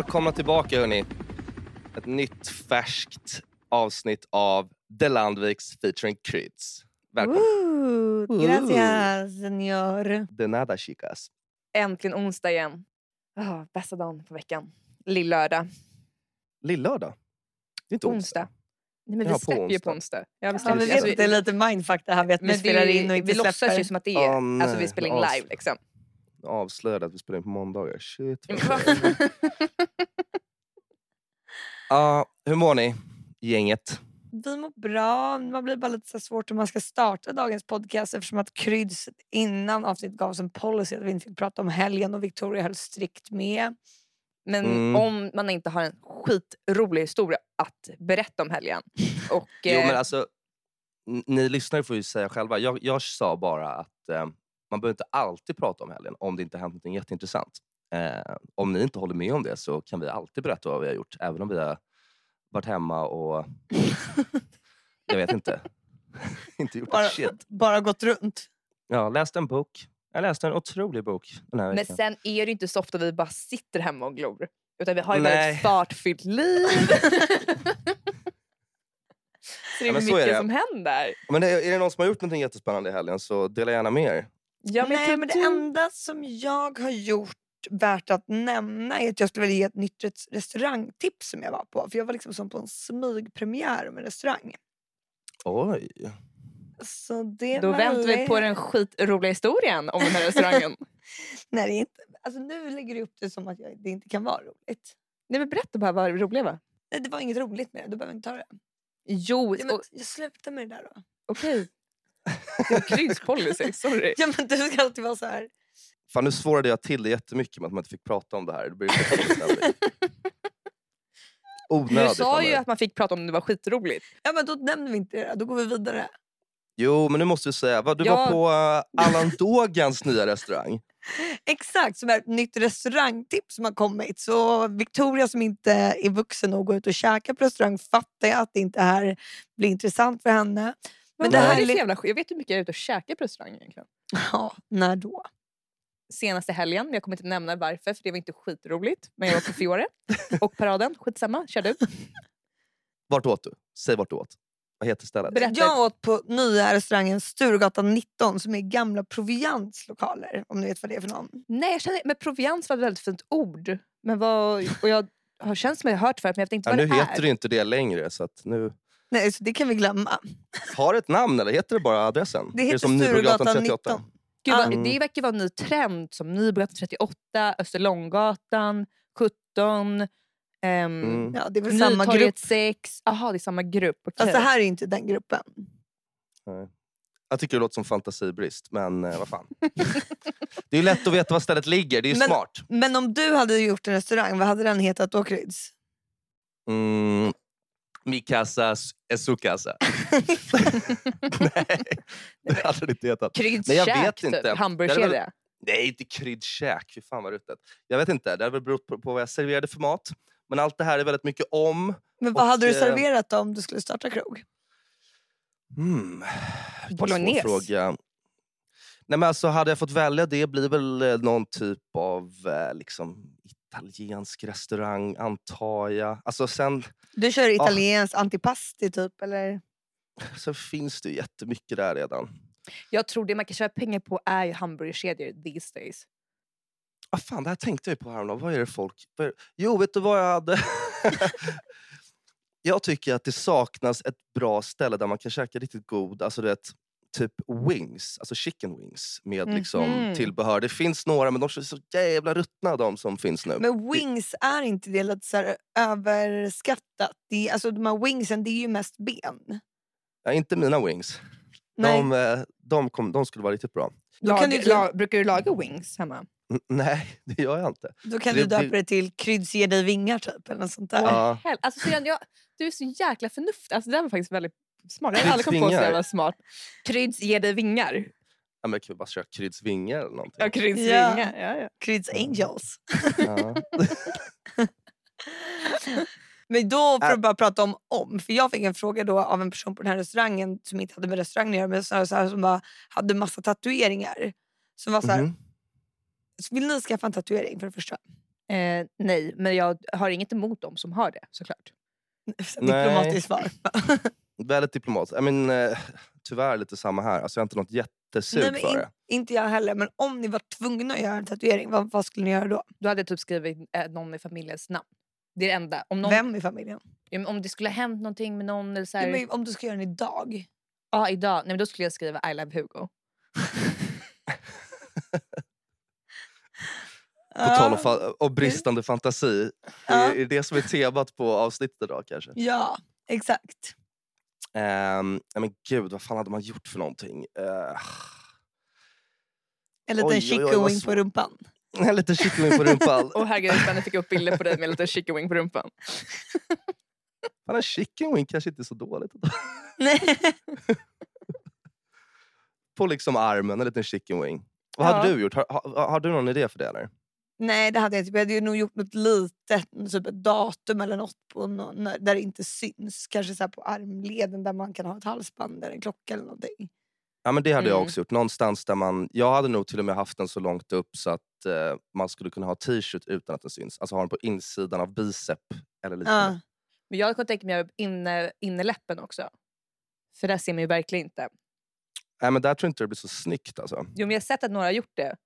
Välkomna tillbaka hörni. Ett nytt färskt avsnitt av The Landviks featuring Kryds. Välkomna. Ooh, gracias, senor. De nada chicas. Äntligen onsdag igen. Oh, bästa dagen på veckan. Lillördag. Lillördag? Det är inte onsdag. Onsdag. Nej, men Ja, vi på släpper ju onsdag. på onsdag. Ja, vi, Ja, vi vet alltså, det är lite mindfuck det här med att vi spelar vi, in och inte vi låtsas släpper. ju som att det är, Åh, alltså vi spelar in live liksom. Avslöjade att vi spelar in på måndagar. Shit. Ja, Ja, hur mår ni? Gänget. Vi mår bra. Man blir bara lite så svårt om man ska starta dagens podcast eftersom att Kryds innan avsnittet gav oss en policy att vi inte fick prata om helgen och Victoria höll strikt med. Men Mm. om man inte har en skitrolig historia att berätta om helgen. Och, Jo eh, men alltså, n- ni lyssnare får ju säga själva. Jag, jag sa bara att eh, man behöver inte alltid prata om helgen om det inte hänt något jätteintressant. Eh, om ni inte håller med om det så kan vi alltid berätta vad vi har gjort. Även om vi har varit hemma och... jag vet inte. inte gjort Bara, ett shit. bara gått runt. Ja, läst en bok. Jag läste en otrolig bok den här men veckan. sen är det inte så ofta vi bara sitter hemma och glor. Utan vi har ju Nej. väldigt fartfyllt liv. så det är Ja, men så mycket är det. som händer. Men är, är det någon som har gjort något jättespännande i helgen så dela gärna med er. Ja, men Nej, men det du- enda som jag har gjort värt att nämna är att jag skulle vilja ge ett nytt res- restaurangtips som jag var på. För jag var liksom som på en smygpremiär om en restaurang. Oj. Så det Då väntar vi på den skitroliga historien om den här restaurangen. Nej, det är inte... Alltså, nu lägger du upp det som att jag, det inte kan vara roligt. Nej, men berätta bara vad det roliga var. Nej, det var inget roligt med det. Du behöver inte ta det. Jo, Ja, men, och- jag slutar med det där då. okej. Det är sorry. Ja, men du ska alltid vara så här. Fan nu svårade jag till det jättemycket med att man inte fick prata om det här. Det blir. Onödigt. Du sa ju att man fick prata om det var skitroligt. Ja, men då nämner vi inte det. Då går vi vidare. Jo, men nu måste du säga. Vad, du Ja. var på uh, Allan Dogans nya restaurang. Exakt, som är ett nytt restaurangtips som har kommit. Så Victoria som inte är vuxen och går ut och käkar på restaurang fattar jag att det inte här blir intressant för henne. Men det här är så jävla Jag vet hur mycket jag är ute och käkar på restaurang egentligen. Ja, när då? Senaste helgen, men jag kommer inte nämna varför för det var inte skitroligt. Men jag var på Fiore och Paraden, skitsamma, kör du. Vart åt du? Säg vart du åt. Vad heter stället? Berätta. Jag åt på nya restaurangen Sturegatan 19 som är gamla Proviants lokaler. Om ni vet vad det är för någon. Nej, jag känner, men provians var ett väldigt fint ord. Men vad, och jag har känts som jag har hört förut men jag vet inte Ja, vad nu det heter är. det inte det längre. Så att nu... Nej, så det kan vi glömma. Har det ett namn eller heter det bara adressen? Det är heter som Sturegatan 38? 19. Gud, vad, Mm. Det verkar vara en ny trend som Nybrogatan 38, Österlånggatan 17, ehm, Mm. Ja, det är väl samma grupp. Nytorget 6. Jaha, det är samma grupp. Fast det här är inte den gruppen. Nej. Jag tycker det låter som fantasibrist, men eh, vad fan. det är ju lätt att veta var stället ligger. Det är ju Men- smart. Men om du hade gjort en restaurang, vad hade den hetat då Kryds? Mm. Mi casa es su casa. Nej, det hade det inte hetat. Kryds Nej, jag käk, vet typ. inte. Det är Hamburgerkedja. Nej, inte kryddkäk. Fy fan vad ruttet. Jag vet inte. Det har väl berott på, på vad jag serverade för mat. Men allt det här är väldigt mycket om. Men vad Och, hade du eh, serverat om du skulle starta krog? Mm. Bolognese. Fråga. Nej, men alltså, hade jag fått välja det blir väl eh, någon typ av eh, liksom, italiensk restaurang, antar jag. Alltså, sen Du kör italiensk antipasti typ eller? så finns det ju jättemycket där redan. Jag tror det man kan tjäna pengar på är ju hamburgerkedjor these days. Ah, fan, det här tänkte jag på häromdagen. Vad är det folk... Vad är... Jo, vet du vad jag hade? jag tycker att det saknas ett bra ställe där man kan käka riktigt god, alltså du vet, typ wings, alltså chicken wings med liksom Mhm. tillbehör. Det finns några men de är så jävla ruttna de som finns nu. Men wings är inte det lite så här överskattat? Det är, alltså de här wingsen det är ju mest ben. Ja, inte mina wings. Nej. De, eh, de, kom, de skulle vara riktigt bra. Då kan Lag, du- la, brukar du laga wings hemma? N- nej, det gör jag inte. Då kan Det- du döpa det- det till Kryds ger dig vingar typ. Eller något sånt där. Ja. Alltså, jag, du är så jäkla förnuftig. Alltså, det där var faktiskt väldigt smart. Jag Kryds aldrig kommit på så jävla smart. Kryds ger dig vingar. Ja, men kan vi bara köra Kryds vingar eller någonting? Ja, Kryds Ja. vingar. Ja, ja. Kryds angels. Ja. Men då för att bara prata om om. För jag fick en fråga då av en person på den här restaurangen som inte hade med restaurangen att göra men så här, så här, som bara hade massa tatueringar. Som var så här, Mhm. vill ni skaffa en tatuering för det första? Eh, nej, men jag har inget emot dem som har det såklart. Diplomatiskt svar. Väldigt diplomat. I mean, eh, tyvärr lite samma här. Alltså, jag har inte något jättesug Nej, men för in, det. inte jag heller, men om ni var tvungna att göra en tatuering, vad, vad skulle ni göra då? Då hade jag typ skrivit eh, någon i familjens namn. Det är det enda. Om, någon, Vem i familjen? Ja, men om det skulle ha hänt någonting med någon eller så här, Ja, men om du ska göra den idag. ja, idag, nej, men då skulle jag skriva I love Hugo. På tal om, fa- om bristande fantasi. Ja. Är, är det som är temat på avsnittet idag kanske? Ja, exakt. Um, men gud, vad fan hade man gjort för någonting? Eh, En liten chicken på rumpan. en liten kyckling på rumpan. Och herregud, Spanne fick upp bilder på dig med lite chicken wing på rumpan. Fan, en chicken wing kanske inte är så dåligt. Nej. På liksom armen, en liten chicken wing. Vad Ja. hade du gjort? Har, har, har du någon idé för det eller? Nej, det hade jag inte. Jag hade ju nog gjort något litet, typ ett datum eller något på nå- när- där det inte syns. Kanske så här på armleden där man kan ha ett halsband eller en klocka eller någonting. Ja men det hade jag Mm. också gjort. Någonstans där man... Jag hade nog till och med haft den så långt upp så att eh, man skulle kunna ha t-shirt utan att den syns. Alltså ha den på insidan av bicep eller liknande. Ja. Men jag kunde tänka mig att inne, innerläppen också. För där ser man ju verkligen inte. Nej men där tror jag inte det blir så snyggt alltså. Jo, men jag har sett att några har gjort det.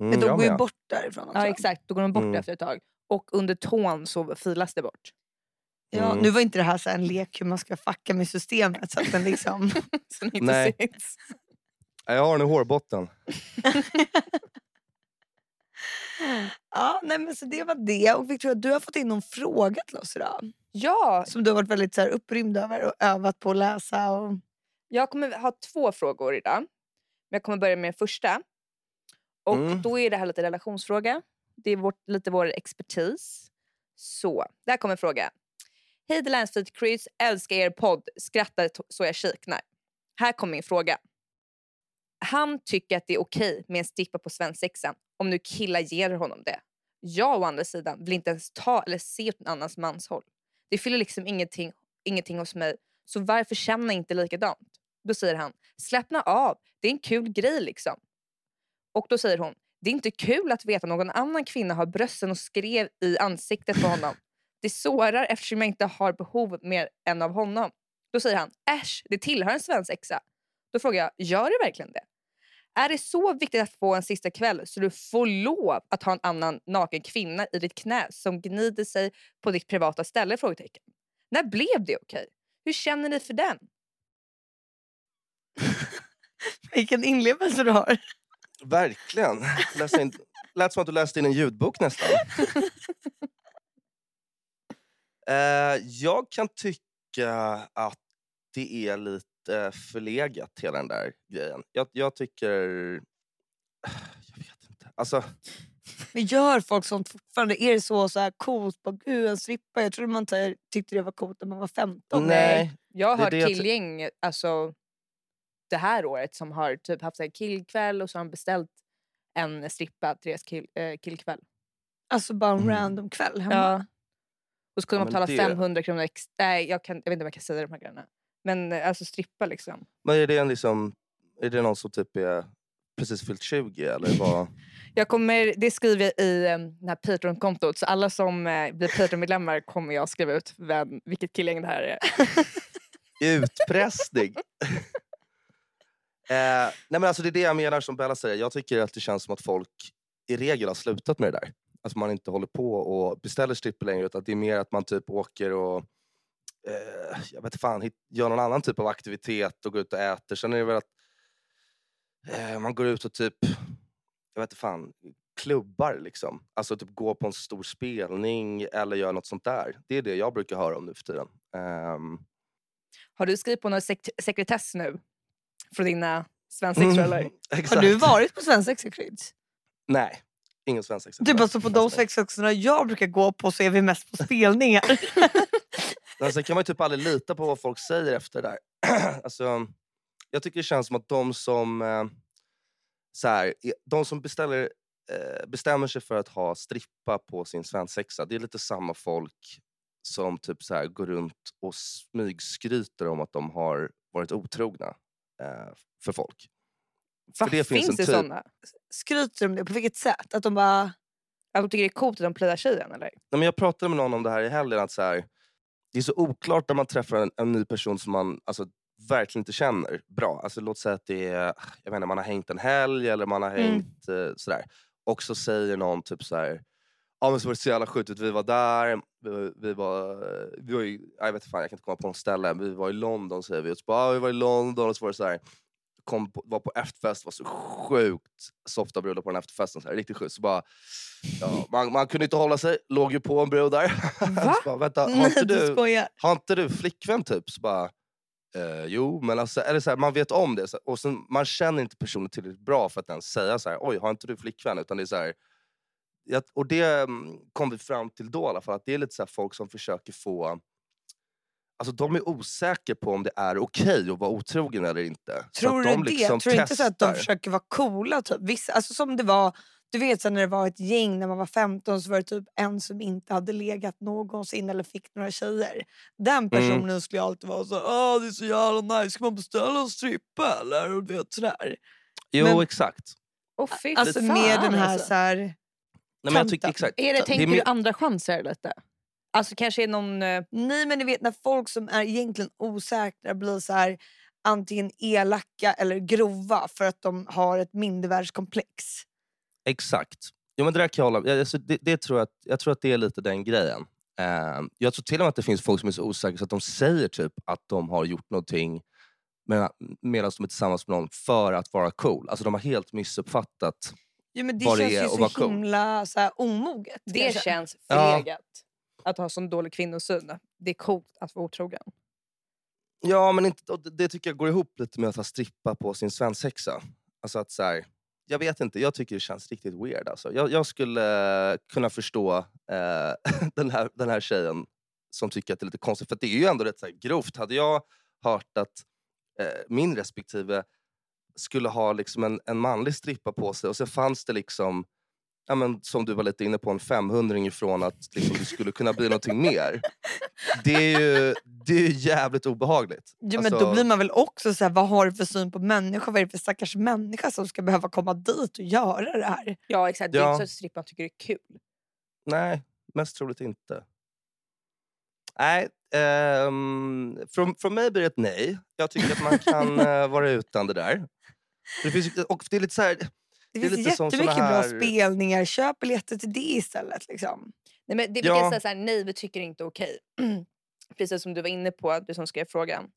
Mm, Men de går ju bort därifrån också. Ja exakt, då går de bort Mm. efter ett tag. Och under tån så filas det bort. Ja, Mm. Nu var inte det här så en lek hur man ska fucka med systemet. Så att den liksom... Så inte Nej. syns. Jag har den i hårbotten. ja, nej, men så det var det. Och Victoria, du har fått in någon fråga till oss idag. Ja, Som du har varit väldigt så här, upprymd över och övat på att läsa. Och... jag kommer ha två frågor idag. Men jag kommer börja med den första. Och Mm. då är det här lite relationsfråga. Det är vårt, lite vår expertis. Så, där kommer en fråga. Hej The Landsfeed Cruise, älskar er podd, skrattar så jag kiknar. Här kommer min fråga. Han tycker att det är okej med en strippa på svensexan om nu killar ger honom det. Jag å andra sidan vill inte ens ta eller se åt en annans manshåll. Det fyller liksom ingenting, ingenting hos mig, så varför känna inte likadant? Då säger han, slappna av, det är en kul grej liksom. Och då säger hon, det är inte kul att veta någon annan kvinna har brösten och skrev i ansiktet på honom. Det sårar eftersom jag inte har behov mer än av honom. Då säger han, äsch, det tillhör en svensexa. Då frågar jag, gör det verkligen det? Är det så viktigt att få en sista kväll så du får lov att ha en annan naken kvinna i ditt knä som gnider sig på ditt privata ställe? Frågetecken. När blev det okej? Hur känner ni för den? Vilken inlevelse du har. Verkligen. Läsa in, lät som att du läste in en ljudbok nästan. Eh, jag kan tycka att det är lite förlegat hela den där grejen. Jag, jag tycker... Jag vet inte. Alltså, Men gör folk sånt fortfarande? Är det så, så här coolt? Bara, Gud, en strippa. Jag trodde man tyckte det var coolt när man var 15. nej. Jag har hört killgäng alltså, det här året som har typ haft så här killkväll och så har de beställt en strippa till deras kill, eh, killkväll. Alltså bara en Mm. random kväll hemma. Ja. Och så kunde Ja, man betala det- 500 kronor extra. Nej, jag, kan, jag vet inte om jag kan säga de här grejerna. Men eh, alltså strippa liksom. Men är det, en liksom, är det någon som typ är precis fyllt 20 eller vad? Jag kommer, det skriver jag i eh, det här Patreon-kontot. Så alla som eh, blir Patreon-medlemmar kommer jag skriva ut vem, vilket killgäng det här är. Utpressning! eh, nej men alltså det är det jag menar som Bella säger. Jag tycker att det känns som att folk i regel har slutat med det där. Att man inte håller på och beställer strippor längre utan det är mer att man typ åker och eh, jag vet fan, gör någon annan typ av aktivitet och går ut och äter. Sen är det väl att eh, man går ut och typ, jag vet inte fan, klubbar liksom. Alltså typ gå på en stor spelning eller gör något sånt där. Det är det jag brukar höra om nu för tiden. Ehm, Har du skrivit på någon sek- sekretess nu? Från dina svensexor eller? Mm, exakt. Har du varit på Svensexa Kryds? Nej, ingen svensexa. Du bara så på de sexsexorna jag brukar gå på så är vi mest på spelningar. Men sen kan man ju typ aldrig lita på vad folk säger efter det där. alltså, jag tycker det känns som att de som, eh, så här, de som beställer, eh, bestämmer sig för att ha strippa på sin svensexa, det är lite samma folk som typ så här, går runt och smygskryter om att de har varit otrogna för folk. Va, det finns finns det typ- såna? Skryter de det? På vilket sätt? Att de bara... Att de tycker det är coolt att de playar tjejen eller? Nej, men jag pratade med någon om det här i helgen. Att så här, det är så oklart när man träffar en, en ny person som man alltså, verkligen inte känner bra. Alltså, låt säga att det är, jag inte, man har hängt en helg eller man har Mm. hängt eh, sådär. Och så säger någon typ så här. Ja men så var det så jävla skjutet, vi var där, vi, vi var, vi var i, jag vet fan jag kan inte komma på något ställe, vi var i London säger vi. Och så bara, vi var i London och så var det så här. Kom på, var på efterfest, var så sjukt softa brudar på den efterfesten. Så här, riktigt sjukt. Så bara, ja, man, man kunde inte hålla sig, låg ju på en brud där. Va? bara, Vänta, har inte du har inte du flickvän typ? Så bara, eh, jo, men alltså, eller så här, man vet om det. Så, och sen, man känner inte personen tillräckligt bra för att ens säga så här, oj, har inte du flickvän? Utan det är så här, och det mm, kom vi fram till då i alla fall, att det är lite så här folk som försöker få... Alltså de är osäkra på om det är okej att vara otrogen eller inte. Så Tror att du de det? liksom Tror du inte så att de försöker vara coola? Typ? Vissa, alltså som det var, du vet så när det var ett gäng när man var 15 så var det typ en som inte hade legat någonsin eller fick några tjejer. Mm. Den personen skulle ju alltid vara så Åh, det är så jävla nice, ska man beställa en strippa eller? Och du vet sådär. Jo, men- exakt. Oh, Alltså fan, med den här alltså. så här Nej, men jag tycker, exakt. Är det, är tänker mer- du andra chanser lite? Alltså kanske är någon... eh, Nej men ni vet när folk som är egentligen osäkra blir så här antingen elaka eller grova för att de har ett mindervärdeskomplex. Exakt. Jo, men det där kan jag hålla alltså, det, det tror jag, tror att det är lite den grejen. Eh, jag tror till och med att det finns folk som är så osäkra så att de säger typ att de har gjort någonting medan medan de är tillsammans med någon för att vara cool. Alltså de har helt missuppfattat. Ja, men det Vad det känns är ju så cool. himla så här, omoget. Det kanske. känns Ja. förlegat. Att ha sån dålig kvinnosyn. Det är coolt att vara otrogen. Ja, men inte, och det, det tycker jag går ihop lite med att ha strippa på sin svensexa. Alltså att så här, jag vet inte, jag tycker det känns riktigt weird. Alltså. Jag, jag skulle eh, kunna förstå eh, den, här, den här tjejen som tycker att det är lite konstigt. För det är ju ändå rätt så här, grovt. Hade jag hört att eh, min respektive skulle ha liksom en, en manlig strippa på sig och så fanns det liksom Ja, men, som du var lite inne på, en 500 ifrån att liksom, det skulle kunna bli någonting mer. Det är ju, det är ju jävligt obehagligt. Ja, men Alltså- då blir man väl också så här, vad har du för syn på människa? Vad är det för stackars människa som ska behöva komma dit och göra det här? Ja exakt, det är Ja. inte så att strippan tycker det är kul. Nej, mest troligt inte. Nej, ehm, från, från mig blir det ett nej. Jag tycker att man kan eh, vara utan det där. Det, finns, och det är lite så här, Det, Det är finns jättemycket såna bra här- spelningar. Köp biljetter till det istället. Liksom. Nej, men det Ja. säga så här, nej vi tycker inte okej. Precis som du var inne på, du som skrev frågan.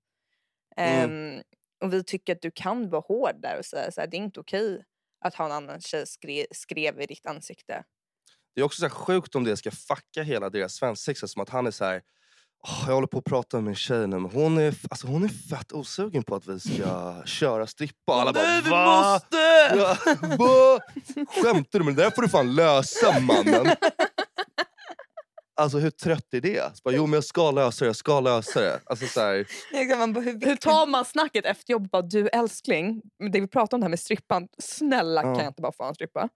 Mm. Ehm, och vi tycker att du kan vara hård där och säga så här, det är inte okej att ha en annan tjej skrev, skrev i ditt ansikte. det är också så här sjukt om det ska fucka hela deras svensexa. Som att han är så här. "Åh, jag håller på att prata med en tjej nu, men hon är, alltså, hon är fett osugen på att vi ska köra strippa. Alla bara va? Ja, va? Skämtar du? Men det där får du fan lösa mannen. Alltså hur trött är det? Så bara, jo men jag ska lösa det, jag ska lösa det. Alltså, så här, Liksom, man bara, hur tar man snacket efter jobbet? Bara, Du älskling, det vi pratar om det här med strippan. Snälla Ja. kan jag inte bara få en strippa?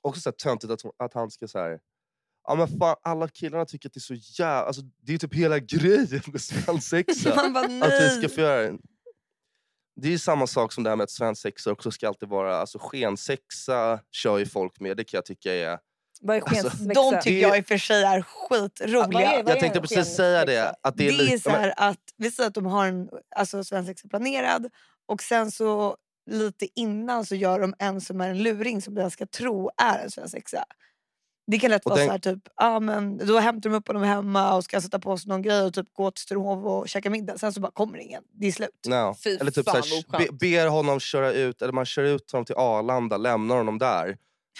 också så här töntigt att, att han ska så här. Ja men fan, alla killarna tycker att det är så jävla... Alltså, det är typ hela grejen med svensexa. Man bara, att vi ska få göra det. Det är ju samma sak som det här med att svensexa också ska alltid vara... Alltså skensexa kör ju folk med, det kan jag tycka är... Vad är Alltså? De tycker jag i och för sig är Ja, skitroliga. vad är- vad Jag tänkte precis säga det. Att det är, det är så här att vi säger att de har en alltså, svensexa planerad och sen så lite innan så gör de en som är en luring som jag ska tro är en svensexa. Det kan lätt Och vara den- så här typ, ja men då hämtar de upp honom hemma och ska sätta på sig någon grej och typ gå till Sturehof och käka middag. Sen så bara kommer ingen. Det är slut. No. Fy Eller typ fan, så här, be, ber honom köra ut, eller man kör ut honom till Arlanda, lämnar honom där.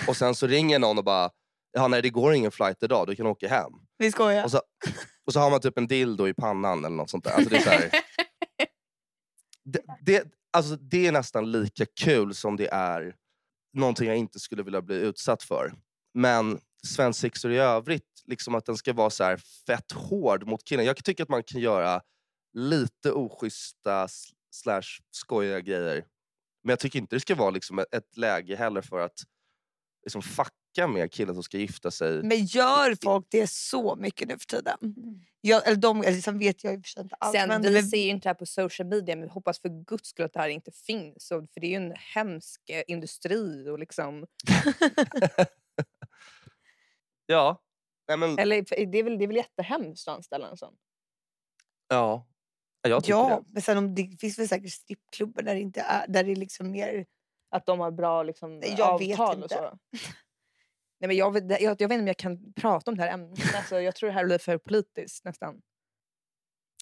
Och sen så ringer någon och bara, ja nej det går ingen flight idag, du kan åka hem. Vi skojar. Och så, och så har man typ en dildo i pannan eller något sånt där. Alltså det, är så här, det, det, alltså det är nästan lika kul som det är någonting jag inte skulle vilja bli utsatt för. Men svensexor i övrigt, liksom att den ska vara så här fett hård mot killen. Jag tycker att man kan göra lite oschyssta slash skojiga grejer. Men jag tycker inte det ska vara liksom ett, läge heller för att liksom fucka med killen som ska gifta sig. Men gör folk det så mycket nu för tiden? Jag, eller de, eller, sen vet jag inte allt. Sen, men vi ser ju inte det här på social media men vi hoppas för guds skull att det här inte finns. För det är ju en hemsk eh, industri. Och liksom, Ja. Nej, men, Eller det är väl, det är väl jättehemskt att anställa en sån? ja. Ja, Jag tycker Ja, det. men sen om det finns väl säkert strippklubbar där det inte är, där det är liksom mer... Att de har bra liksom, Nej, jag vet avtal och inte. så? Nej, men jag, vet, jag, jag vet inte om jag kan prata om det här ämnet. Alltså, jag tror det här blir för politiskt nästan.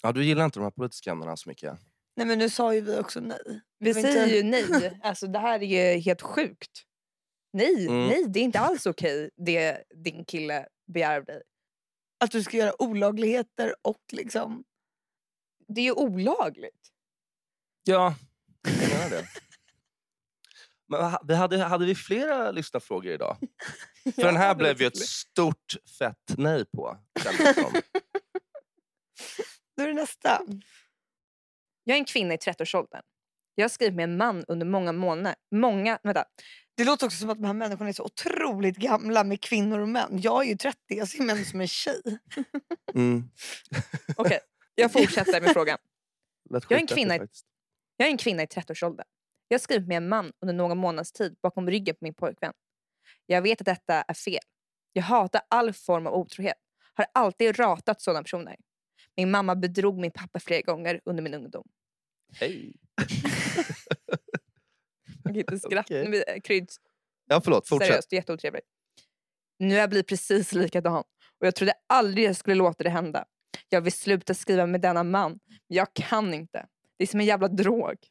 Ja, du gillar inte de här politiska ämnena så mycket. Nej men nu sa ju vi också nej. Vi säger inte- ju nej. Alltså, det här är ju helt sjukt. Nej, Mm. nej, det är inte alls okej det din kille begär av dig. Att du ska göra olagligheter och liksom... Det är ju olagligt. Ja, jag menar det. Men vi hade, hade vi flera lyssnarfrågor idag? För den här blev ju ett stort fett nej på. Nu är det nästa. Jag är en kvinna i 30-årsåldern. Jag har skrivit med en man under många månader. Många, vänta. Det låter också som att de här människorna är så otroligt gamla med kvinnor och män. Jag är ju 30, jag ser män som en tjej. Mm. Okej, jag fortsätter med frågan. Jag är en kvinna i-. Jag är en kvinna i 30-årsåldern. Jag har skrivit med en man under några månaders tid bakom ryggen på min pojkvän. Jag vet att detta är fel. Jag hatar all form av otrohet. Har alltid ratat sådana personer. Min mamma bedrog min pappa flera gånger under min ungdom. Hej. Jag kan inte skratta. Nu, eh, Krydd, Ja, förlåt. Fortsätt. seriöst, jätteotrevligt. Nu har jag blivit precis likadan. Och jag trodde aldrig jag skulle låta det hända. Jag vill sluta skriva med denna man. Men jag kan inte. Det är som en jävla drog.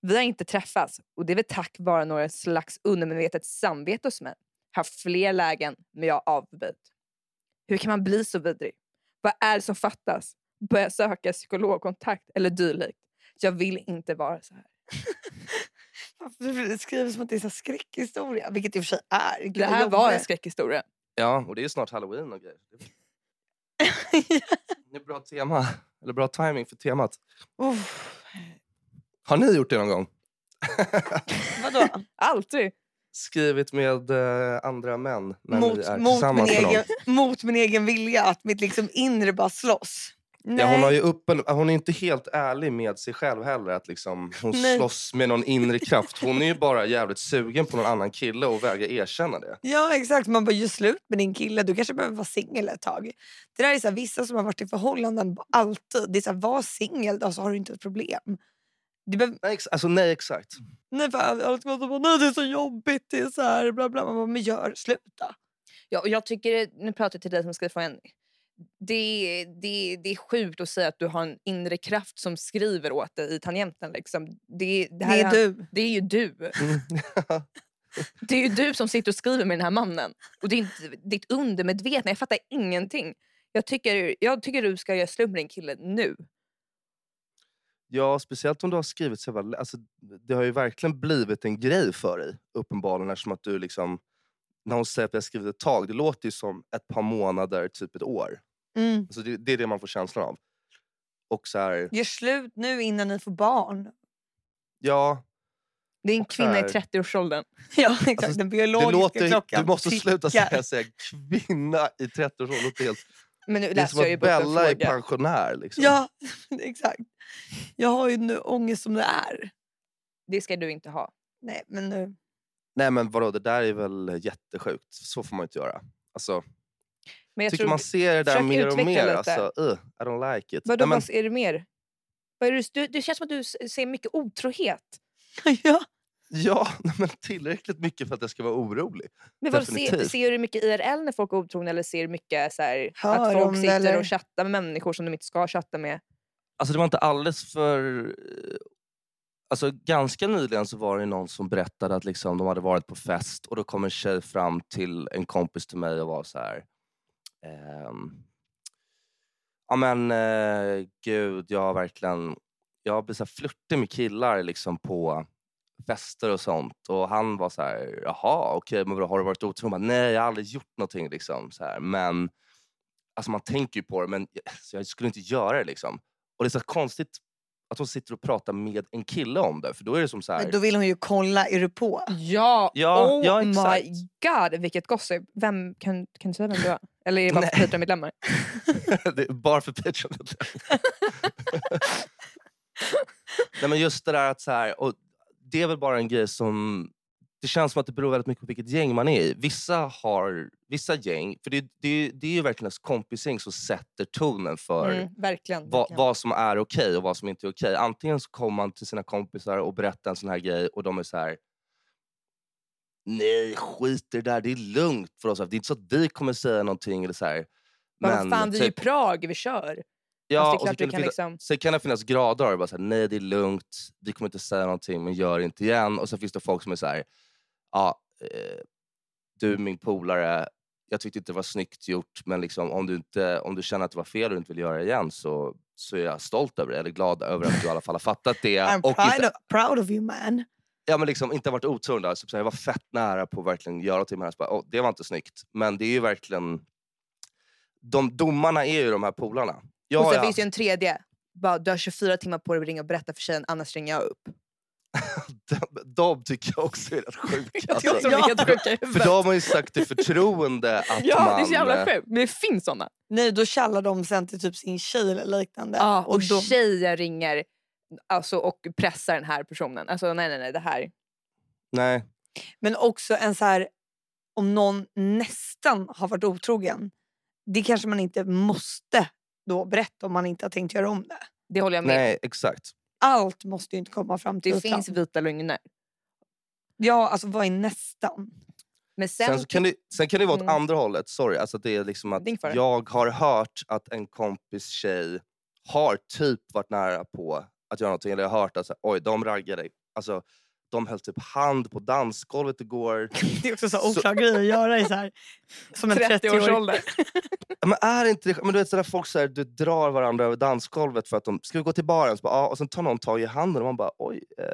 Vi har inte träffats och det är väl tack vare några slags undermedvetet samvete hos mig. Haft fler lägen men jag har avböjt. Hur kan man bli så vidrig? Vad är det som fattas? Börja söka psykologkontakt eller dylikt. Jag vill inte vara så här. Det skriver som att det är en skräckhistoria, vilket det i och för sig är. Gud, Det här var en skräckhistoria. Ja, och det är ju snart halloween och grejer. Det är bra tema. Eller bra timing för temat. Uff, Har ni gjort det någon gång? vadå? Alltid. Skrivit med eh, andra män när ni mot, är mot, min tillsammans någon? egen, mot min egen vilja, att mitt liksom inre bara slåss. Nej. Ja, hon, har ju uppen, hon är inte helt ärlig med sig själv heller. Att liksom, hon Nej. slåss med någon inre kraft. Hon är ju bara jävligt sugen på någon annan kille och vägrar erkänna det. Ja exakt, man bara gör slut med din kille, du kanske behöver vara singel ett tag. Det där är så här, vissa som har varit i förhållanden alltid, det är så här, var singel då så har du inte ett problem. Det behöver, Nej, ex- alltså, nej exakt. nej, för allt bara, nej det är så jobbigt, det är så här, bla bla. Man bara, men gör, sluta. Ja, och jag tycker, nu pratar jag till dig som skriver frågan. Det, det, det är sjukt att säga att du har en inre kraft som skriver åt dig i tangenten. Liksom. Det, det, Det, här är du. det är ju du. Mm. Det är ju du som sitter och skriver med den här mannen. Och det är inte ditt undermedvetna. Jag fattar ingenting. Jag tycker, jag tycker du ska göra slut med din kille nu. Ja, speciellt om du har skrivit så jävla... Alltså, det har ju verkligen blivit en grej för dig, uppenbarligen. Eftersom att du liksom... När hon säger att har skrivit ett tag, det låter ju som ett par månader, typ ett år. Mm. Alltså, det, det är det man får känslan av. Och så här, Gör slut nu innan ni får barn. ja, Det är en kvinna i här- 30-årsåldern. Ja exakt, Alltså, den det biologiska låter, klockan du måste sluta tickar. säga, säga kvinna i 30-årsåldern. Det låter helt- Men nu Det är som jag ju att Bella är pensionär. Liksom. Ja, exakt. Jag har ju nu ångest som det är. Det ska du inte ha. Nej men nu. Nej men vadå, det där är väl jättesjukt. Så får man inte göra. Alltså, Men jag tycker tror, man ser det där mer och mer. lite. Alltså, uh, I don't like it. Vadå, Nej, men, vad är det mer? Vad är det, du, det känns som att du ser mycket otrohet. ja. ja, men tillräckligt mycket för att jag ska vara orolig. Men vad, ser, ser du mycket IRL när folk är otrogna eller ser du mycket så här, att folk sitter eller? och chattar med människor som de inte ska chatta med? Alltså det var inte alldeles för... eh, Alltså ganska nyligen så var det någon som berättade att liksom, de hade varit på fest och då kom en tjej fram till en kompis till mig och var så här... Ehm, ja men eh, gud, jag har verkligen... Jag har blivit så flörtig med killar liksom på fester och sånt. Och han var så här, jaha okej, men har du varit otrogen? Nej, jag har aldrig gjort någonting. Liksom, så här. Men alltså, man tänker ju på det, men så jag skulle inte göra det. Liksom. Och det är så konstigt att hon sitter och pratar med en kille om det. För då är det som så här... Men då vill hon ju kolla, är du på? Ja, Ja, oh ja, my exakt. god vilket gossip. Vem, kan, kan du säga vem du är? Eller är det bara för. Patreon-medlemmar? det är bara för Patreon. Nej men just det där att så här, och det är väl bara en grej som det känns som att det beror väldigt mycket på vilket gäng man är i. Vissa har vissa gäng, för det, det, det är ju verkligen ett kompisgäng som sätter tonen för Mm, verkligen. vad, verkligen. vad som är okej och vad som inte är okej. Antingen så kommer man till sina kompisar och berättar en sån här grej och de är så här. Nej, skit i det där. Det är lugnt för oss. Det är inte så att vi kommer säga någonting. Eller så här. Men, fan, vi är i typ- Prag, vi kör. ja, alltså, det och så kan det finnas- liksom... Sen kan det finnas grader det. Bara så här, Nej, det är lugnt. Vi kommer inte säga någonting, men gör inte igen. Och så finns det folk som är så här. Ja, eh, du min polare. Jag tyckte inte det var snyggt gjort, men liksom, om, du inte, om du känner att det var fel och inte vill göra det igen så, så är jag stolt över det. Eller glad över att du i alla fall har fattat det. I'm och proud inte, of, proud of you man. ja, men liksom, inte varit otrogen. Där. Så jag var fett nära på att verkligen göra någonting med det här. Så bara, "Åh, det var inte snyggt. Men det är ju verkligen... De domarna är ju de här polarna. Jag och sen ju finns ju en tredje. Bara, du har 24 timmar på dig att ringa och berätta för tjejen, annars ringer jag upp. de, de tycker jag också är rätt sjuka. Jag Alltså, tycker de är helt sjuka i för de har ju sagt i förtroende att Ja, man... det är så jävla eh, sjukt. Men det finns såna. Nej, då kallar de sen till typ sin tjej eller liknande. Ja, och då, tjejen ringer alltså, och pressar den här personen. Alltså nej, nej, nej, det här. Nej. men också en så här, om någon nästan har varit otrogen. Det kanske man inte måste då berätta om man inte har tänkt göra om det. Det håller jag med. Nej, exakt. Allt måste ju inte komma fram till Det ytan. finns vita lögner. Ja, alltså vad är nästan? Men sen, Sen, så kan det, sen kan det vara åt Mm. andra hållet. Sorry. Alltså det är liksom att jag har hört att en kompis tjej har typ varit nära på att göra någonting. Eller jag har hört att så här, oj, de raggade. Alltså, de höll typ hand på dansgolvet igår. Det är också så Så- oklar grej att göra i så här, som en 30 års 30-årig. ålder. Ja, Men är inte det, men du vet sådär folk så här, du drar varandra över dansgolvet för att de ska vi gå till baren så bara, och sen tar någon tag i handen och man bara oj, eh,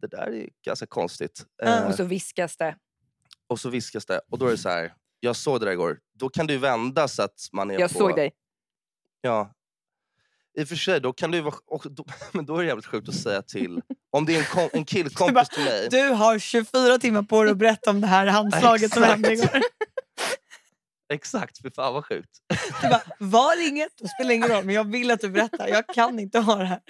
det där är ganska konstigt. Eh, Och så viskas det. och så viskas det och då är det så här. jag såg det där igår. Då kan du vända så att man är Jag på... såg dig. Ja. I och för sig, då kan det vara, och då, men då är det jävligt sjukt att säga till. Om det är en, kom, en killkompis till mig. Du har 24 timmar på dig att berätta om det här handslaget som hände igår. Exakt, för fan vad sjukt. Du bara, var inget? Det spelar ingen roll, men jag vill att du berättar. Jag kan inte ha det här.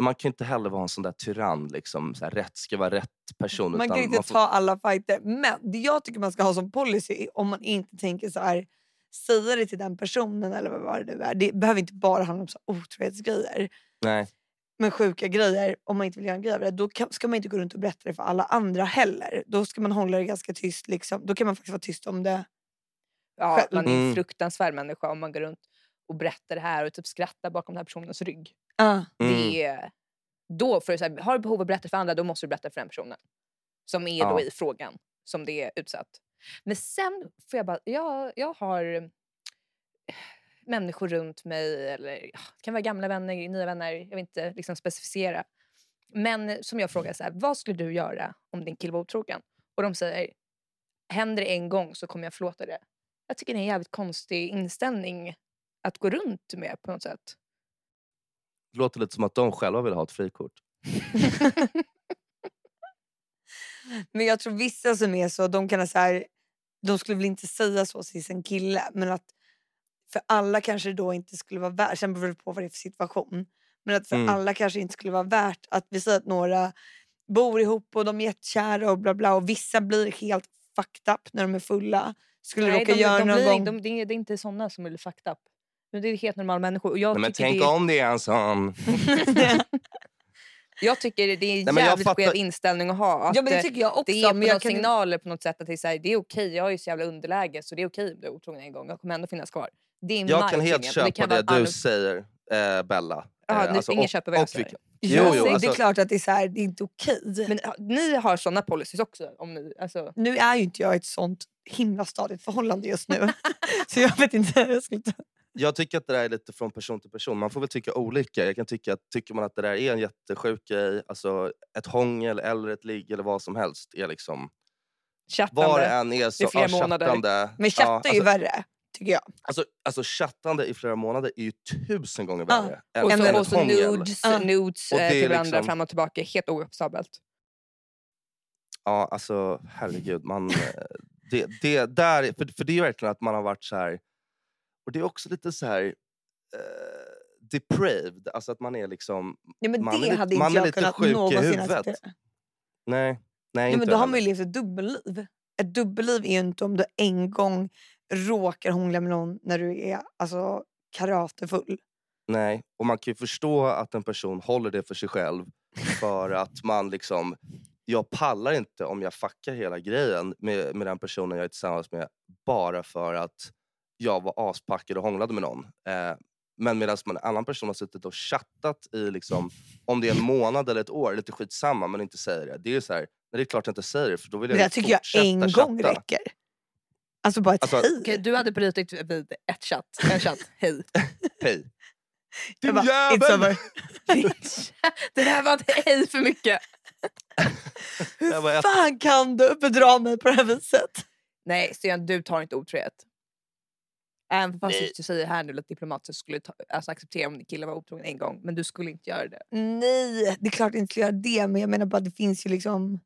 Man kan inte heller vara en sån där tyrann. Liksom, så här, rätt ska vara rätt person. Man kan inte man får- ta alla fighter. Men det jag tycker man ska ha som policy, om man inte tänker så här, säga det till den personen eller vad det nu är. Det behöver inte bara handla om så otrohetsgrejer. Nej. Men sjuka grejer, om man inte vill göra en grej av det, då kan, ska man inte gå runt och berätta det för alla andra heller. Då ska man hålla det ganska tyst. Liksom. Då kan man faktiskt vara tyst om det. Ja, Själv. man är en Mm. fruktansvärd människa om man går runt och berättar det här och typ skrattar bakom den här personens rygg. Mm. Det är, då för så här, har du behov av att berätta för andra, då måste du berätta för den personen. Som är då Ja. i frågan, som det är utsatt. Men sen får jag bara, jag, jag har människor runt mig, eller det kan vara gamla vänner, nya vänner, jag vill inte liksom specificera. Men som jag frågar så här, vad skulle du göra om din kille var otrogen? Och de säger, händer det en gång så kommer jag förlåta det. Jag tycker det är en jävligt konstig inställning att gå runt med på något sätt. Det låter lite som att de själva vill ha ett frikort. Men jag tror vissa som är så, de kan så här, de skulle väl inte säga så till sin kille. Men att för alla kanske då inte skulle vara värt, sen beror det på vad det är för situation. Men att för Mm. alla kanske inte skulle vara värt att vi säger att några bor ihop och de är jättekära och bla bla och vissa blir helt fucked up när de är fulla. Skulle Nej, råka de, göra de någon blir, gång. de, det, är, det är inte såna som blir fucked up. Men det är helt normala människor. Och jag, Nej, men tänk det, om det är en sån. jag tycker det är en Nej, jävligt fattar- skev inställning att ha. Att ja men det eh, tycker jag också. det ger men jag kan- signaler på något sätt att det är, så här, det är okej, jag är ju så jävla underläge så det är okej om du är otrogen en gång. Jag kommer ändå finnas kvar. Det är Jag kan helt köpa kan det, du all- säger, eh, Bella. Jaha, Eh, nu- ingen och- köper vad jag säger. Jo, jo, det är alltså- klart att det är, så här, det är inte okej. Men ni har såna policies också? Om ni, alltså, Nu är ju inte jag i ett sånt himla stadigt förhållande just nu. så jag vet inte hur jag skulle ta Jag tycker att det där är lite från person till person. Man får väl tycka olika. Jag kan tycka att tycker man att det där är en jättesjuk grej, alltså ett hångel eller ett ligg eller vad som helst är liksom chattande. var det än är så i flera ja, månader. chattande. Men chatta ja, är ju alltså, värre, tycker jag. alltså, alltså chattande i flera månader är ju tusen gånger värre än, och än så, och så nudes, Ja. nudes Och eh, till varandra liksom- fram och tillbaka. Helt oacceptabelt. Ja, alltså herregud. Man, eh, det, det, där, för, för det är ju verkligen att man har varit så här... Och det är också lite så här... Eh, depraved. Alltså att man är liksom... Ja, men Man är det lite- hade man inte är lite sjuk i huvudet. acceptera. Nej. Nej, inte men då har man ju levt ett dubbelliv. Ett dubbelliv är ju inte om du en gång råkar hångla med någon när du är alltså, karatefull. Nej, och man kan ju förstå att en person håller det för sig själv för att man liksom, jag pallar inte om jag fuckar hela grejen med, med den personen jag är tillsammans med bara för att jag var aspackad och hånglade med någon. Eh, men medan en annan person har suttit och chattat i, liksom, om det är en månad eller ett år, lite skitsamma men inte säger det. Det är så här, det är klart jag inte säger det för då vill jag Det där tycker jag en gång chatta. räcker. Alltså bara ett Alltså, hej. Okej, du hade brutit vid ett chatt. En chatt. Hej. Hej. Din bara, jävel! det där var ett hej för mycket. Jag bara, Hur fan kan du bedra mig på det här viset? Nej, Sten, du tar inte otrohet. Även fast Nej. du säger här nu lite diplomatiskt skulle ta, alltså acceptera om din kille var otrogen en gång. Men du skulle inte göra det. Nej, det är klart jag inte ska göra det. Men jag menar bara att det finns ju liksom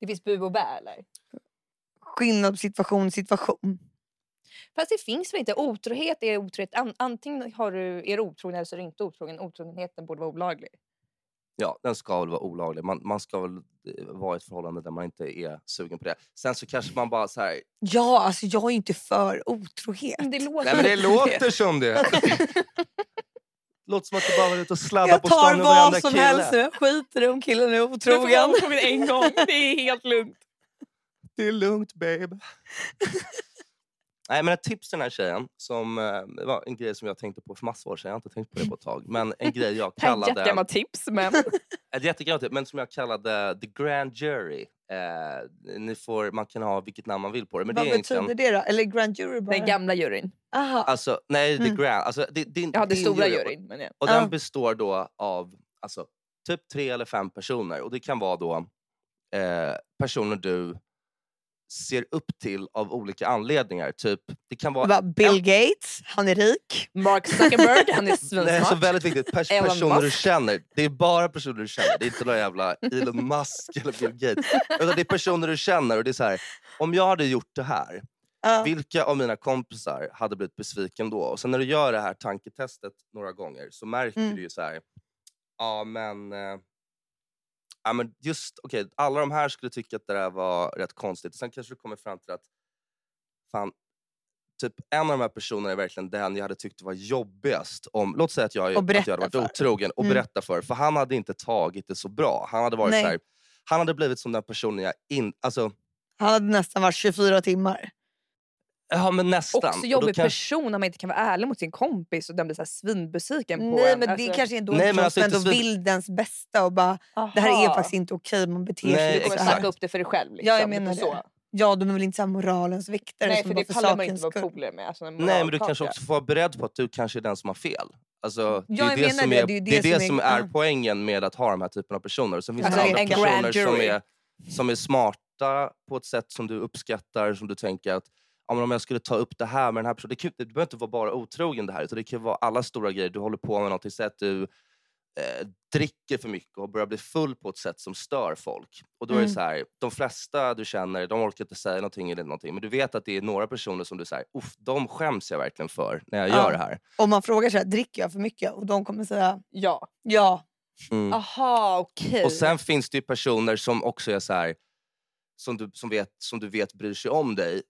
Det finns bu och bä eller? skillnad situation situation. Fast det finns väl inte? Otrohet är otrohet. An- antingen har du, är du otrogen eller så är du inte otrogen. Otrogenheten borde vara olaglig. Ja, den ska väl vara olaglig. Man, man ska väl eh, vara i ett förhållande där man inte är sugen på det. Sen så kanske man bara så här... Ja, alltså jag är inte för otrohet. Men det låter Nej men det som låter som det. låter som att du bara var ute och sladdade Jag på stan tar med vad varenda som kille. helst nu. Jag skiter i om killen är Du får vara otrogen. otrogen en gång. Det är helt lugnt. Det är lugnt babe. Nej men ett tips till den här tjejen, som eh, det var en grej som jag tänkte på för massor år sedan, jag har inte tänkt på det på ett tag. Men en grej jag Det är ett kallade... jättegammalt tips. Men... Ett jättegammalt tips, men som jag kallade the grand jury. Eh, ni får, man kan ha vilket namn man vill på det. Men det Vad är egentligen, betyder det då? Eller grand jury bara? Den gamla juryn. Aha. Alltså, nej, the Mm. grand. Alltså, det, det, Ja, det din stora jury. juryn. Men ja. Och den består då av alltså, typ tre eller fem personer. Och det kan vara då eh, personer du ser upp till av olika anledningar. Typ, det kan vara Bill Gates, han är rik. Mark Zuckerberg, han är Nej, så svinsmart. väldigt viktigt. Pers Elon personer du känner. Det är bara personer du känner. Det är inte några jävla Elon Musk eller Bill Gates. Utan det är personer du känner. Och det är så här, om jag hade gjort det här, Ja. vilka av mina kompisar hade blivit besviken då? Och sen när du gör det här tanketestet några gånger så märker Mm. du ju så här, ja men, eh, ja, men just, okej, alla de här skulle tycka att det där var rätt konstigt. Sen kanske du kommer fram till att, fan, typ en av de här personerna är verkligen den jag hade tyckt var jobbigast. Om, låt säga att jag, att jag hade varit för. otrogen och Mm. berätta för. För han hade inte tagit det så bra. Han hade varit Nej. så här, han hade blivit som den personen jag inte... Alltså, Han hade nästan varit 24 timmar. Ja men nästan. Också jobbig kan- person när man inte kan vara ärlig mot sin kompis och den blir så här svinbesviken på Nej en. men Alltså, det kanske är en dålig person alltså som inte ändå svin- vill dens bästa och bara det här är aha. faktiskt inte okej, man beter Nej, sig Du lite kommer snacka upp det för dig själv. Liksom, Ja, jag menar lite så. det. Ja, de är väl inte så här moralens väktare Nej som för det för pallar man inte vara polare med. Alltså, Nej men du kanske också får vara beredd på att du kanske är den som har fel. Alltså, det är det, som det. är, Det är det, är det det som är- är poängen med att ha de här typen av personer. Sen finns Alltså, det andra en personer som är, som är smarta på ett sätt som du uppskattar, som du tänker att ja, men om jag skulle ta upp det här med den här personen. Det, kan, det behöver inte vara bara otrogen det här, utan det kan vara alla stora grejer. Du håller på med någonting, säg att du eh, dricker för mycket och börjar bli full på ett sätt som stör folk. Och då är det Mm. så här, de flesta du känner, de orkar inte säga någonting eller någonting. Men du vet att det är några personer som du säger, uff, de skäms jag verkligen för när jag Ja. gör det här. Om man frågar så här, dricker jag för mycket? Och de kommer säga Ja. ja. Mm. Aha, okej. Och sen finns det ju personer som också är så här, som du, som, vet, som du vet bryr sig om dig.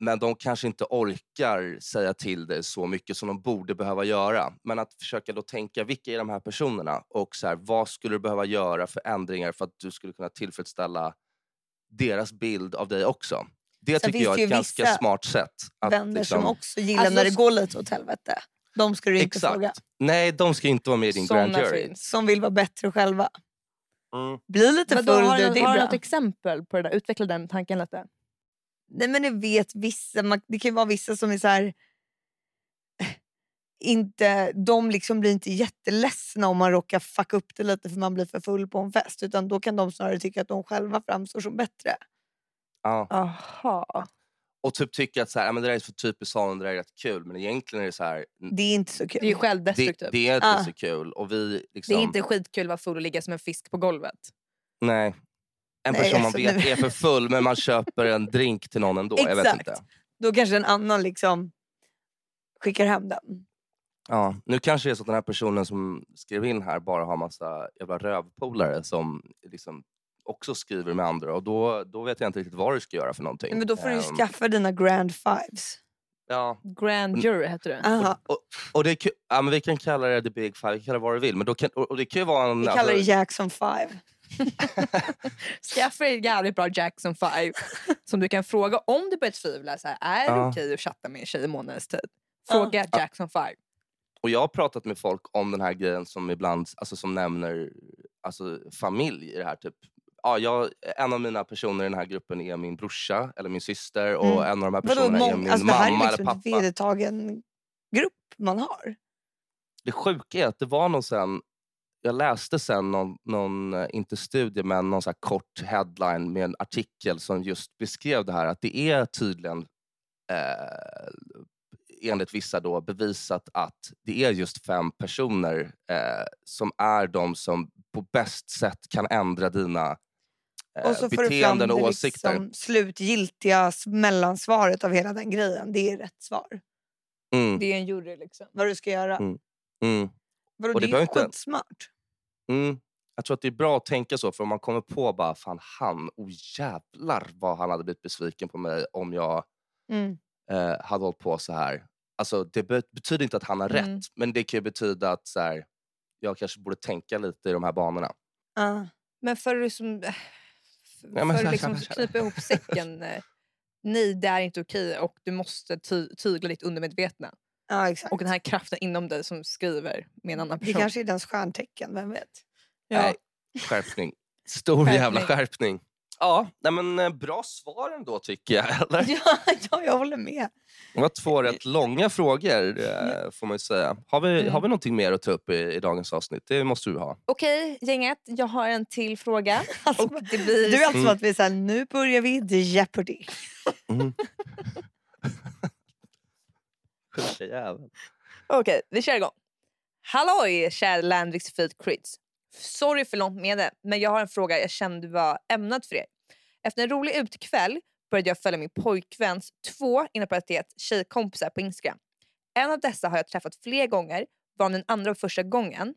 Men de kanske inte orkar säga till dig så mycket som de borde behöva göra. Men att försöka då tänka, vilka är de här personerna? Och så här, vad skulle du behöva göra för ändringar för att du skulle kunna tillfredsställa deras bild av dig också? Det Sen tycker jag är ett ganska vissa smart sätt. Att Vänner liksom, som också gillar Alltså, när det går lite åt helvete. De ska du inte fråga. Exakt. Nej, de ska inte vara med i din grand Såna jury. finns. Som vill vara bättre själva. Mm. Bli lite full har du, du, det har är du bra. något exempel på det där? Utveckla den tanken lite. Nej men ni vet vissa, man, det kan ju vara vissa som är så här. Inte, de liksom blir inte jätteledsna om man råkar fucka upp det lite för man blir för full på en fest. Utan då kan de snarare tycka att de själva framstår som bättre. Ja. Aha. Och typ tycka att så här, "Ja, men det där är så typiskt Salen, det där är rätt kul. Men egentligen är det så här, Det är inte så kul. Det är ju det, självdestruktivt. det är inte Ah. så kul. Och vi Det liksom, är inte skitkul att vara full och ligga som en fisk på golvet. Nej. En Nej, person man alltså, vet nu- är för full men man köper en drink till någon ändå. Jag vet Exakt. inte. Då kanske en annan liksom skickar hem den. Ja, nu kanske det är så att den här personen som skrev in här bara har massa jävla rövpolare som liksom också skriver med andra och då, då vet jag inte riktigt vad du ska göra för någonting. Men då får du ju Ehm, skaffa dina grand fives. ja. Grandeur heter det. Aha. och, och det, är ja, men vi kan kalla det the big five, vi kan kalla det vad du vill. Men då kan, och, och det kan ju vara en... Vi kallar det alltså- Jackson 5. Skaffa dig en jävligt bra Jackson 5 som du kan fråga om du börjar tvivla. Så här, är det Ja. okej att chatta med en tjej i månadens tid? Fråga Jackson 5. Och jag har pratat med folk om den här grejen som ibland alltså, som nämner alltså, familj i det här. Typ. Ja, jag, en av mina personer i den här gruppen är min brorsa eller min syster och Mm. en av de här Vadå, personerna är mång- min alltså, det här mamma är eller liksom en pappa. vedertagen grupp man har. Det sjuka är att det var någon sen, jag läste sen någon, någon eh, inte studie men någon så här kort headline med en artikel som just beskrev det här att det är tydligen eh, enligt vissa då bevisat att det är just fem personer eh, som är de som på bäst sätt kan ändra dina eh, Och så får du fram beteenden det och åsikter. liksom slutgiltiga mellansvaret av hela den grejen. Det är rätt svar. Mm, Det är en jury liksom. Vad du ska göra. Mm. mm. Vadå, Och det, det är skitsmart. Mm. Jag tror att det är bra att tänka så, för om man kommer på bara fan han, oh jävlar vad han hade blivit besviken på mig om jag Mm. eh, hade hållit på så här. Alltså, det be- betyder inte att han har Mm. rätt, men det kan betyda att så här, jag kanske borde tänka lite i de här banorna. Ja. Men för att liksom, för Ja, men så- liksom knipa ihop säcken. eh, Nej, det är inte okej och du måste ty tygla ditt undermedvetna. Ja, exakt. Och den här kraften inom dig som skriver med en annan det person. kanske är dens stjärntecken, vem vet? ja. Nej, skärpning. Stor jävla Skärpning. skärpning. Ja, nej men, eh, bra svar ändå tycker jag. Eller? Ja, ja, jag håller med. Det var två rätt långa frågor eh, får man ju säga. Har vi, Mm. har vi någonting mer att ta upp i, i dagens avsnitt? Det måste du ha. Okej, gänget. Jag har en till fråga. Alltså, det blir... Du är alltså Mm. att vi säger nu börjar vi The Jeopardy. Mm. Sjuka jävel. Okej, vi kör igång. Halloj, kära Landviks Feed Crits. Sorry för långt med det, men jag har en fråga jag kände var ämnad för er. Efter en rolig utekväll började jag följa min pojkväns två inom parentes tjejkompisar på Instagram. En av dessa har jag träffat fler gånger, varav den andra och första gången.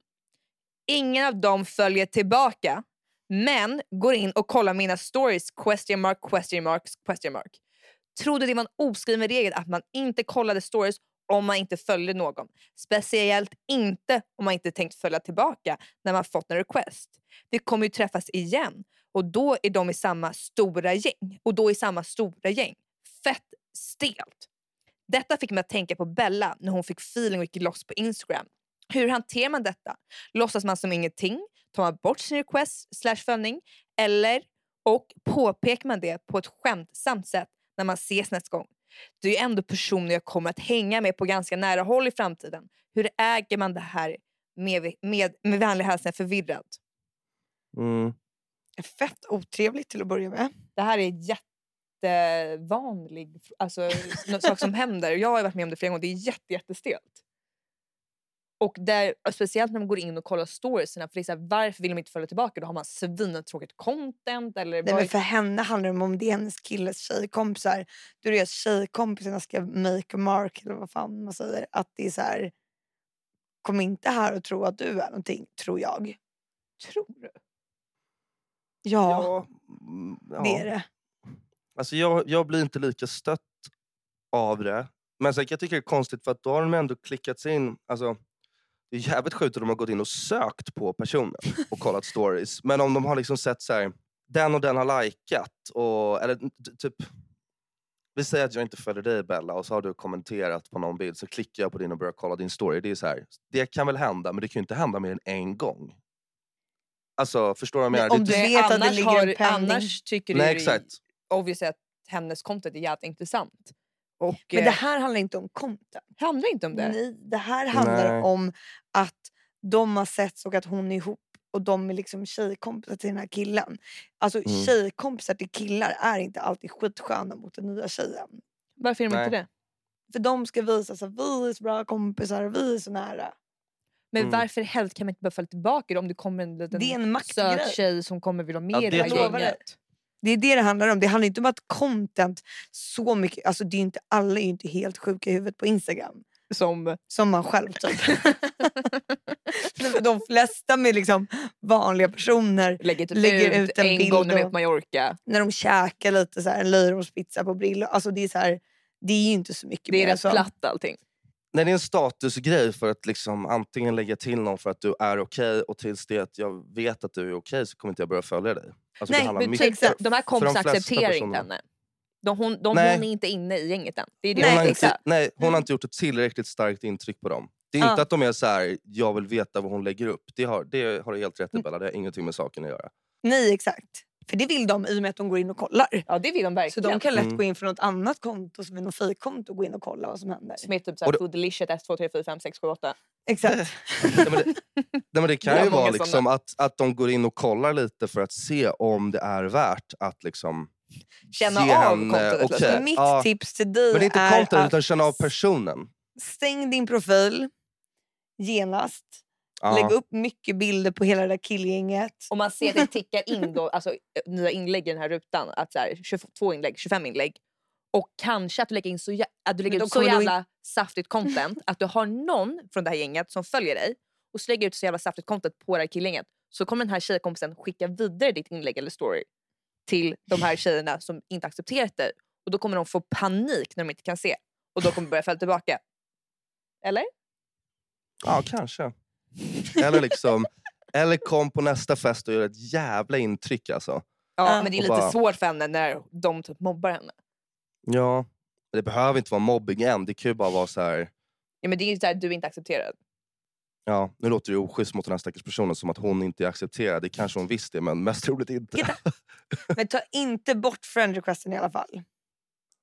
Ingen av dem följer tillbaka, men går in och kollar mina stories question mark, question mark, question mark. Trodde det var en oskriven regel att man inte kollade stories om man inte följde någon. Speciellt inte om man inte tänkt följa tillbaka när man fått en request. Vi kommer ju träffas igen och då är de i samma stora gäng. Och då i samma stora gäng. Fett stelt. Detta fick mig att tänka på Bella när hon fick feeling och gick loss på Instagram. Hur hanterar man detta? Låtsas man som ingenting? Tar man bort sin request slash följning? Eller och påpekar man det på ett skämtsamt sätt när man ses nästa gång? Det är ju ändå personer jag kommer att hänga med på ganska nära håll i framtiden. Hur äger man det här med, med, med vänlig hälsning förvirrad? Mm. Fett otrevligt till att börja med. Det här är jättevanlig alltså, sak som händer. Jag har varit med om det flera gånger. Det är jätte, jättestelt. Och där, och speciellt när man går in och kollar storiesarna. För det är så här, varför vill de inte följa tillbaka? Då har man svintråkigt content. Eller Nej, vad- men för henne handlar det om det är hennes killes tjejkompisar. Då är det att tjejkompisarna ska make a mark eller vad fan man säger. Att det är så här. Kom inte här och tro att du är någonting, tror jag. Tror du? Ja, mm, ja. det är det. Alltså jag, jag blir inte lika stött av det. Men sen kan jag tycka det är konstigt för att då har de ändå klickat sig in. Alltså, det är jävligt sjukt att de har gått in och sökt på personen och kollat stories. Men om de har liksom sett så här, den och den har likat. Och, eller typ, vi säger att jag inte följer dig Bella och så har du kommenterat på någon bild så klickar jag på din och börjar kolla din story. Det, är så här, det kan väl hända men det kan ju inte hända mer än en gång. Alltså förstår du vad jag Men menar? om du vet att det annars, ligger har, en penning. annars tycker Nej du exakt. obviously att hennes content är jävligt intressant. Och, Men det eh, här handlar inte om content. handlar inte om det. Nej, det här handlar Nej. om att de har setts och att hon är ihop och de är liksom tjejkompisar till den här killen. Alltså Mm. tjejkompisar till killar är inte alltid skitsköna mot den nya tjejen. Varför är de inte Nej. det? För de ska visa att vi är så bra kompisar, vi är så nära. Men Mm. varför i helvete kan man inte bara följa tillbaka det om det kommer en liten Det är en söt tjej som kommer vilja ha med Ja, det det här gänget? Det är det det handlar om. Det handlar inte om att content så mycket, alltså det är inte, alla är ju inte helt sjuka i huvudet på Instagram. som... Som man själv typ. De flesta med liksom vanliga personer Lägger, typ Lägger ut, ut en en bild gång när de är på Mallorca. när de käkar lite så här, en löjromspizza på Brillo. Alltså det är så här, det är ju inte så mycket Det är mer. rätt platt allting. Nej, det är en statusgrej för att liksom antingen lägga till någon för att du är okej och tills det att jag vet att du är okej så kommer inte jag börja följa dig. Alltså, Nej, men mycket. De här kompisarna accepterar inte henne. De, hon, de, hon är inte inne i gänget än. Det är det Nej, hon, inte, nej, hon Mm. har inte gjort ett tillräckligt starkt intryck på dem. Det är inte att de är så här, jag vill veta vad hon lägger upp. Det har, det har du helt rätt i Mm. Bella, det har ingenting med saken att göra. Nej exakt. För det vill de i och med att de går in och kollar. Ja det vill de Så verkligen. de kan lätt Mm. gå in från något annat konto som är något fejkkonto och gå in och kolla vad som händer. Som är typ Och såhär det- food delicious 1, 2, 3, 4, 5, 6, 7, 8. Exakt. Nej, men det, men det kan ju vara liksom att, att de går in och kollar lite för att se om det är värt att liksom Känna ge av henne- kontot okej, Så mitt ja. tips till dig Men det är inte är content att utan känna av personen. stäng din profil genast. Ja. Lägg upp mycket bilder på hela det där killgänget. Och man ser att det tickar in då, alltså, eh, nya inlägg i den här rutan. Att så här, 22 inlägg, 25 inlägg. Och kanske att du lägger, in så, jä- att du lägger ut så du in- jävla saftigt content att du har någon från det här gänget som följer dig och så lägger ut så jävla saftigt content på det här killgänget så kommer den här tjejkompisen skicka vidare ditt inlägg eller story till de här tjejerna som inte accepterat dig. Och då kommer de få panik när de inte kan se. Och då kommer de börja följa tillbaka. Eller? Ja, kanske. Eller liksom, eller kom på nästa fest och gör ett jävla intryck alltså. Ja, men det är lite bara- svårt för henne när de typ mobbar henne. Ja. Det behöver inte vara mobbing än, det kan ju bara vara så här. Ja, men det är ju såhär, du är inte accepterad. Ja, nu låter det oschysst mot den här stackars personen som att hon inte är accepterad. Det kanske hon visst är, men mest troligt inte. Titta. Men ta inte bort friend requesten i alla fall.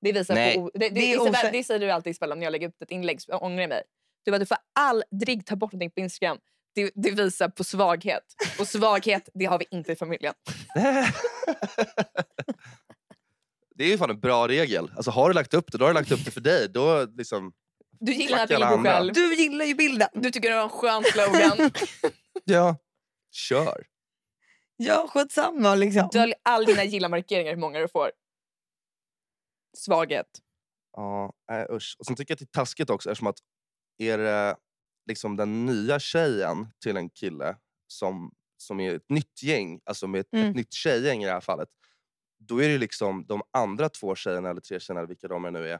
Det visar Nej. på... o- Det, det, Det är Isabel, det säger du alltid Isabella när jag lägger upp ett inlägg så jag ångrar mig. Du, bara, du får aldrig ta bort någonting på Instagram. Det, det visar på svaghet. Och svaghet, det har vi inte i familjen. det är ju fan en bra regel. Alltså, har du lagt upp det, då har du lagt upp det för dig. Då liksom, Du gillar Fuck att bilder alla andra. själv. Du gillar ju bilden. Du tycker det var en skön slogan. ja, kör. Ja, skitsamma liksom. Dölj all dina gilla-markeringar hur många du får. Svaghet. Ja, äh, usch. Och sen tycker jag att det är taskigt också eftersom att är det liksom den nya tjejen till en kille som, som är ett nytt gäng, alltså med ett, Mm. ett nytt tjejgäng i det här fallet. Då är det liksom de andra två tjejerna eller tre tjejerna, eller vilka de är nu är,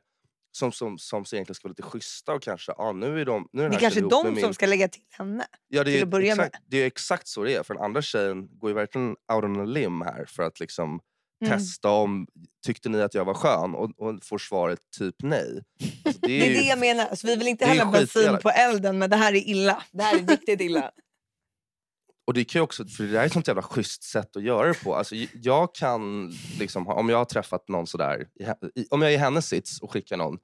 som, som, som egentligen ska vara lite schyssta och kanske, ja nu är de nu är Det är kanske ihop de som min- ska lägga till henne. Ja, det är, att börja med. exakt, det är exakt så det är. För den andra tjejen går ju verkligen out on a limb här för att liksom Mm. testa om, tyckte ni att jag var skön? Och, och får svaret typ nej. Alltså, det, Det är är det ju, jag menar. Så vi vill inte det är hälla bensin på elden men det här är illa. Det här är riktigt illa. och det kan ju också, för det där är ett sånt jävla schysst sätt att göra det på. Alltså, jag kan, liksom, om jag har träffat någon sådär, i om jag är i hennes sits och skickar någon,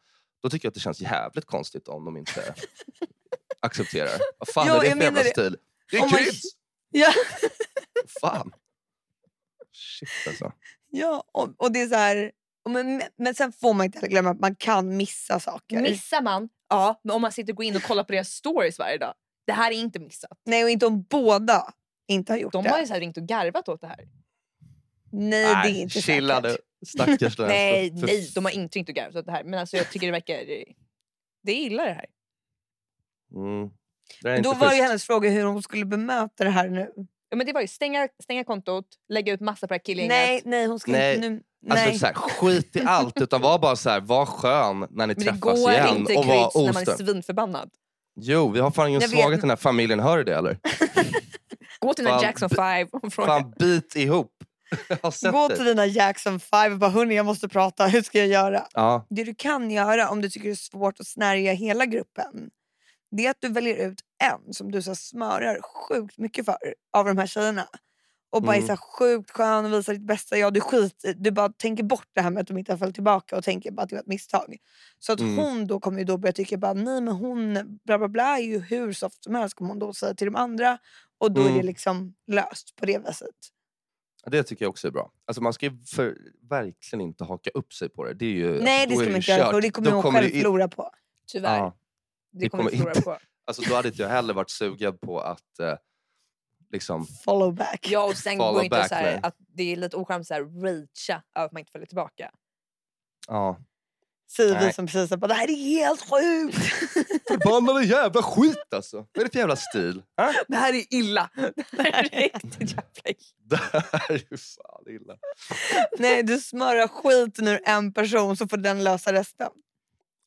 då tycker jag att det känns jävligt konstigt om de inte accepterar. Vad fan Ja, är det för jävla det. stil? Det är man- kryds! Ja, Fan. Shit alltså. Ja och, och det är så här... och Men, men sen får man inte heller glömma att man kan missa saker. Missar man, ja, men om man sitter och går in och kollar på deras stories varje dag. Det här är inte missat. Nej, och inte om båda inte har gjort De det. har ju så här ringt och garvat åt det här. Nej, det är inte chilla säkert. nu. Stackars Nej, nej, de har inte ringt och garvat åt det här. Men alltså, jag tycker det verkar... Det är illa det här. Mm. Det Då var ju hennes fråga hur hon skulle bemöta det här nu. Ja, men det var ju stänga, stänga kontot, lägga ut massa på det här killgänget. Nej, nej, hon ska Nej. inte nu. Alltså, Nej. så här, skit i allt, utan var bara så här, var skön när ni men det träffas går igen. inte och var när man är svinförbannad. Jo, vi har fan ingen svaghet i den här familjen, hör du det eller? Gå till den Fan, Jackson 5 och fråga. Fan, bit ihop. Gå det. till dina Jackson 5 och bara hörni jag måste prata, hur ska jag göra? Ja, Det du kan göra om du tycker det är svårt att snärja hela gruppen det är att du väljer ut en som du så smörar sjukt mycket för av de här tjejerna. Och bara är Mm. så här sjukt skön och visar ditt bästa jag. Du, skit, du bara tänker bort det här med att de inte har följt tillbaka och tänker bara att det var ett misstag. Så att Mm. hon då kommer ju då börja tycka bara, nej men hon bla bla bla är ju hur soft som helst kommer hon då säga till de andra. Och då är Mm. det liksom löst på det viset. det tycker jag också är bra. Alltså, man ska ju för, verkligen inte haka upp sig på det. det är ju, nej alltså, det ska är man inte göra för det kommer Då hon kommer själv in- förlora på. Tyvärr. Ja, det kommer vi förlora på. alltså, då hade inte jag heller varit sugen på att eh, liksom... Follow back. Ja, och sen går inte back så här, att det är lite ocharmigt att ragea över att man inte följer tillbaka. Ja. Säger vi som precis bara, det här är helt sjukt. Förbannade jävla skit alltså. Vad är det för jävla stil? Ha? Det här är illa. Det här är riktigt jävla illa. Det här är ju fan illa. Nej, du smörar skiten ur en person så får den lösa resten.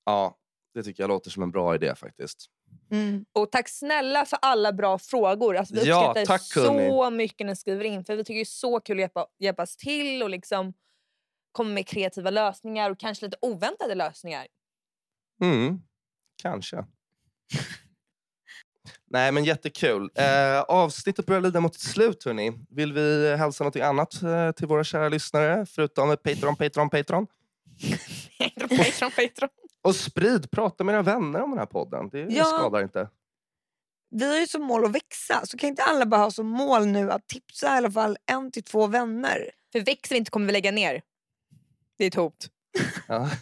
Ja, det tycker jag låter som en bra idé faktiskt. Mm. Och tack snälla för alla bra frågor. Alltså, vi Ja, uppskattar tack, så hörni. mycket när ni skriver in. För Vi tycker det är så kul att hjälpa, hjälpas till och liksom komma med kreativa lösningar och kanske lite oväntade lösningar. Mm, kanske. Nej, men jättekul. Eh, avsnittet börjar lida mot sitt slut. Hörni. Vill vi hälsa något annat eh, till våra kära lyssnare? Förutom Patreon, Patreon, Patreon. Patreon, Patreon. Och sprid, prata med era vänner om den här podden. Det Ja. skadar inte. Vi har ju som mål att växa, så kan inte alla bara ha som mål nu att tipsa i alla fall en till två vänner? För växer vi inte kommer vi lägga ner. Det är ett hot. Ja.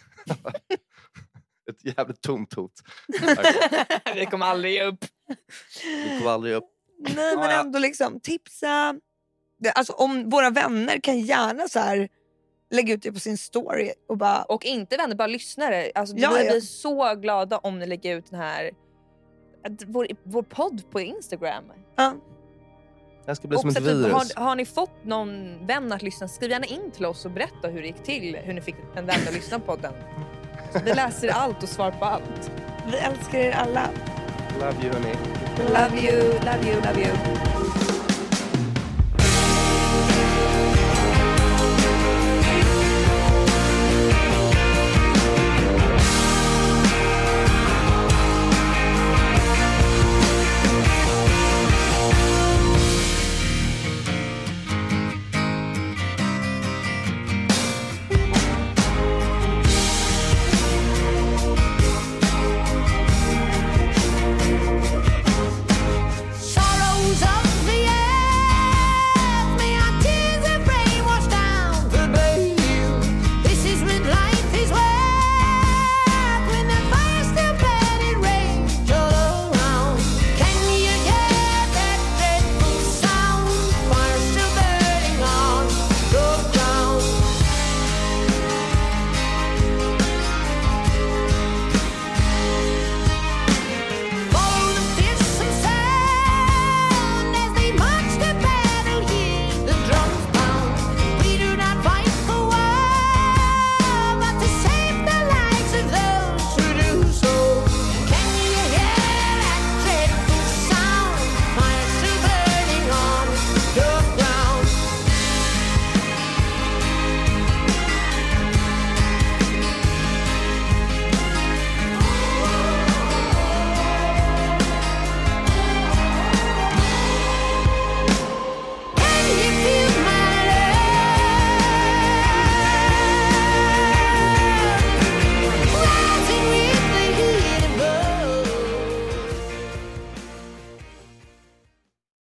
Ett jävligt tomt hot. vi kommer aldrig ge upp. Vi kommer aldrig upp. Nej men ändå liksom tipsa. Alltså om våra vänner kan gärna så här lägga ut det på sin story och bara Och inte vänner, bara lyssnare. Alltså, Ja, vi ja. blir så glada om ni lägger ut den här vår, vår podd på Instagram. ja, Det här ska bli som Också ett typ, virus. har, har ni fått någon vän att lyssna, skriv gärna in till oss och berätta hur det gick till. Hur ni fick en vän att lyssna på den. Vi läser allt och svarar på allt. vi älskar er alla. Love you hörni. Love you, love you, love you.